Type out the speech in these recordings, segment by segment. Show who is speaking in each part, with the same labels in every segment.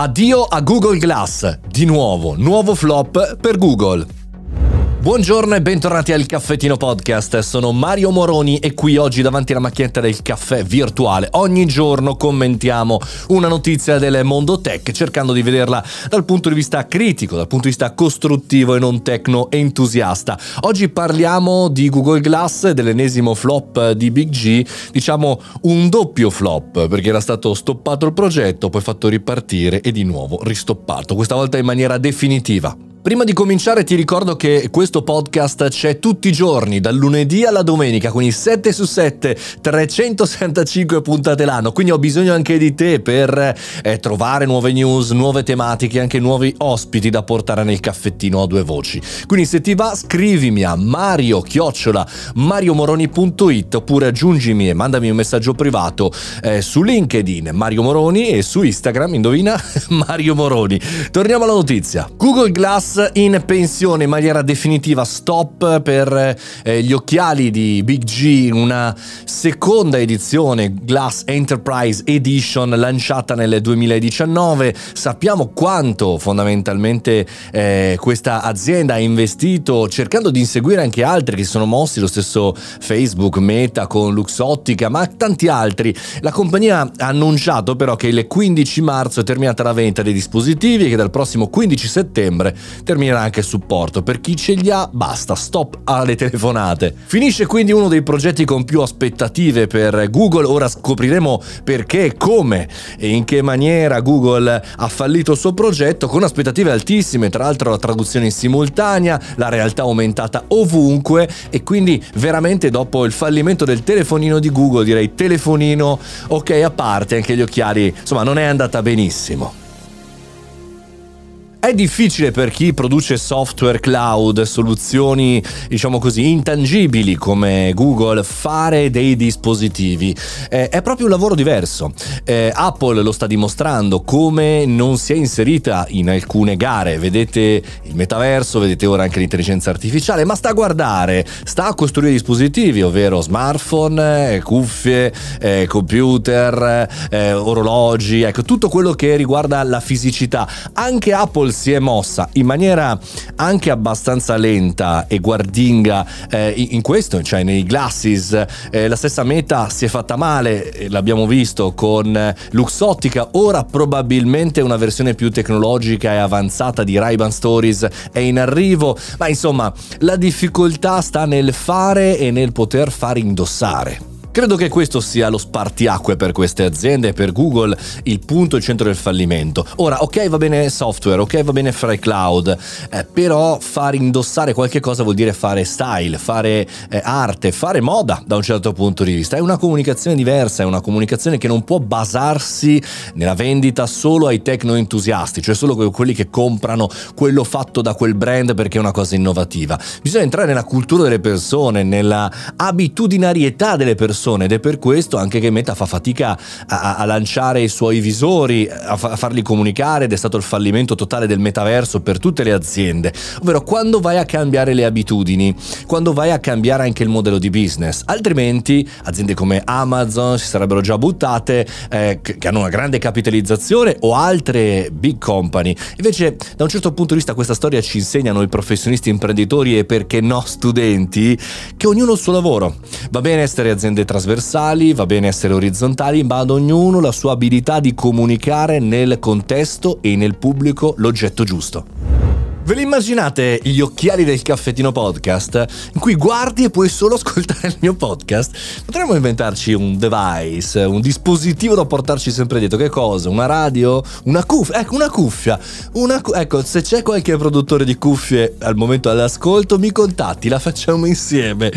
Speaker 1: Addio a Google Glass, di nuovo, nuovo flop per Google. Buongiorno e bentornati al Caffettino Podcast, sono Mario Moroni e qui oggi davanti alla macchinetta del caffè virtuale. Ogni giorno commentiamo una notizia del mondo tech cercando di vederla dal punto di vista critico, dal punto di vista costruttivo e non tecno entusiasta. Oggi parliamo di Google Glass, dell'ennesimo flop di Big G, diciamo un doppio flop perché era stato stoppato il progetto, poi fatto ripartire e di nuovo ristoppato, questa volta in maniera definitiva. Prima di cominciare ti ricordo che questo podcast c'è tutti i giorni, dal lunedì alla domenica, quindi 7 su 7, 365 puntate l'anno, quindi ho bisogno anche di te per eh, trovare nuove news, nuove tematiche, anche nuovi ospiti da portare nel caffettino a due voci. Quindi se ti va scrivimi a mario chiocciola mariomoroni.it oppure aggiungimi e mandami un messaggio privato eh, su LinkedIn Mario Moroni e su Instagram, indovina, Mario Moroni. Torniamo alla notizia. Google Glass in pensione in maniera definitiva, stop per eh, gli occhiali di Big G, una seconda edizione Glass Enterprise Edition lanciata nel 2019. Sappiamo quanto fondamentalmente eh, questa azienda ha investito cercando di inseguire anche altri che sono mossi, lo stesso Facebook, Meta con Luxottica, ma tanti altri. La compagnia ha annunciato però che il 15 marzo è terminata la vendita dei dispositivi e che dal prossimo 15 settembre terminerà anche il supporto. Per chi ce li ha, basta, stop alle telefonate. Finisce quindi uno dei progetti con più aspettative per Google. Ora scopriremo perché, come e in che maniera Google ha fallito il suo progetto con aspettative altissime, tra l'altro la traduzione in simultanea, la realtà aumentata ovunque e quindi veramente dopo il fallimento del telefonino di Google, direi telefonino ok a parte, anche gli occhiali, insomma non è andata benissimo. È difficile per chi produce software cloud, soluzioni diciamo così intangibili come Google, fare dei dispositivi. Eh, è proprio un lavoro diverso. Eh, Apple lo sta dimostrando come non si è inserita in alcune gare. Vedete il metaverso, vedete ora anche l'intelligenza artificiale, ma sta a guardare, sta a costruire dispositivi, ovvero smartphone, eh, cuffie, eh, computer, eh, orologi, ecco tutto quello che riguarda la fisicità. Anche Apple Apple si è mossa in maniera anche abbastanza lenta e guardinga eh, in questo, cioè nei glasses. Eh, la stessa meta si è fatta male, eh, l'abbiamo visto con Luxottica, ora probabilmente una versione più tecnologica e avanzata di Ray-Ban Stories è in arrivo, ma insomma la difficoltà sta nel fare e nel poter far indossare. Credo che questo sia lo spartiacque per queste aziende e per Google il punto e centro del fallimento. Ora, ok va bene software, ok va bene fare cloud, eh, però far indossare qualche cosa vuol dire fare style, fare eh, arte, fare moda da un certo punto di vista. È una comunicazione diversa, è una comunicazione che non può basarsi nella vendita solo ai tecno entusiasti, cioè solo quelli che comprano quello fatto da quel brand perché è una cosa innovativa. Bisogna entrare nella cultura delle persone, nella abitudinarietà delle persone persone ed è per questo anche che Meta fa fatica a, a lanciare i suoi visori, a, fa, a, farli comunicare ed è stato il fallimento totale del metaverso per tutte le aziende, ovvero quando vai a cambiare le abitudini, quando vai a cambiare anche il modello di business, altrimenti aziende come Amazon si sarebbero già buttate, eh, che hanno una grande capitalizzazione o altre big company. Invece da un certo punto di vista questa storia ci insegnano i professionisti imprenditori e perché no studenti che ognuno il suo lavoro. Va bene essere aziende trasversali, va bene essere orizzontali, ma ad ognuno la sua abilità di comunicare nel contesto e nel pubblico l'oggetto giusto. Ve li immaginate gli occhiali del caffettino podcast in cui guardi e puoi solo ascoltare il mio podcast? Potremmo inventarci un device, un dispositivo da portarci sempre dietro. Che cosa? Una radio? Una cuffia? Ecco, una cuffia. Una cu- ecco, se c'è qualche produttore di cuffie al momento all'ascolto, mi contatti, la facciamo insieme.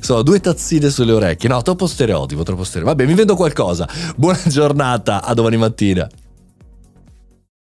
Speaker 1: Sono due tazzine sulle orecchie. No, troppo stereotipo, troppo stereotipo. Vabbè, mi vendo qualcosa. Buona giornata, a domani mattina.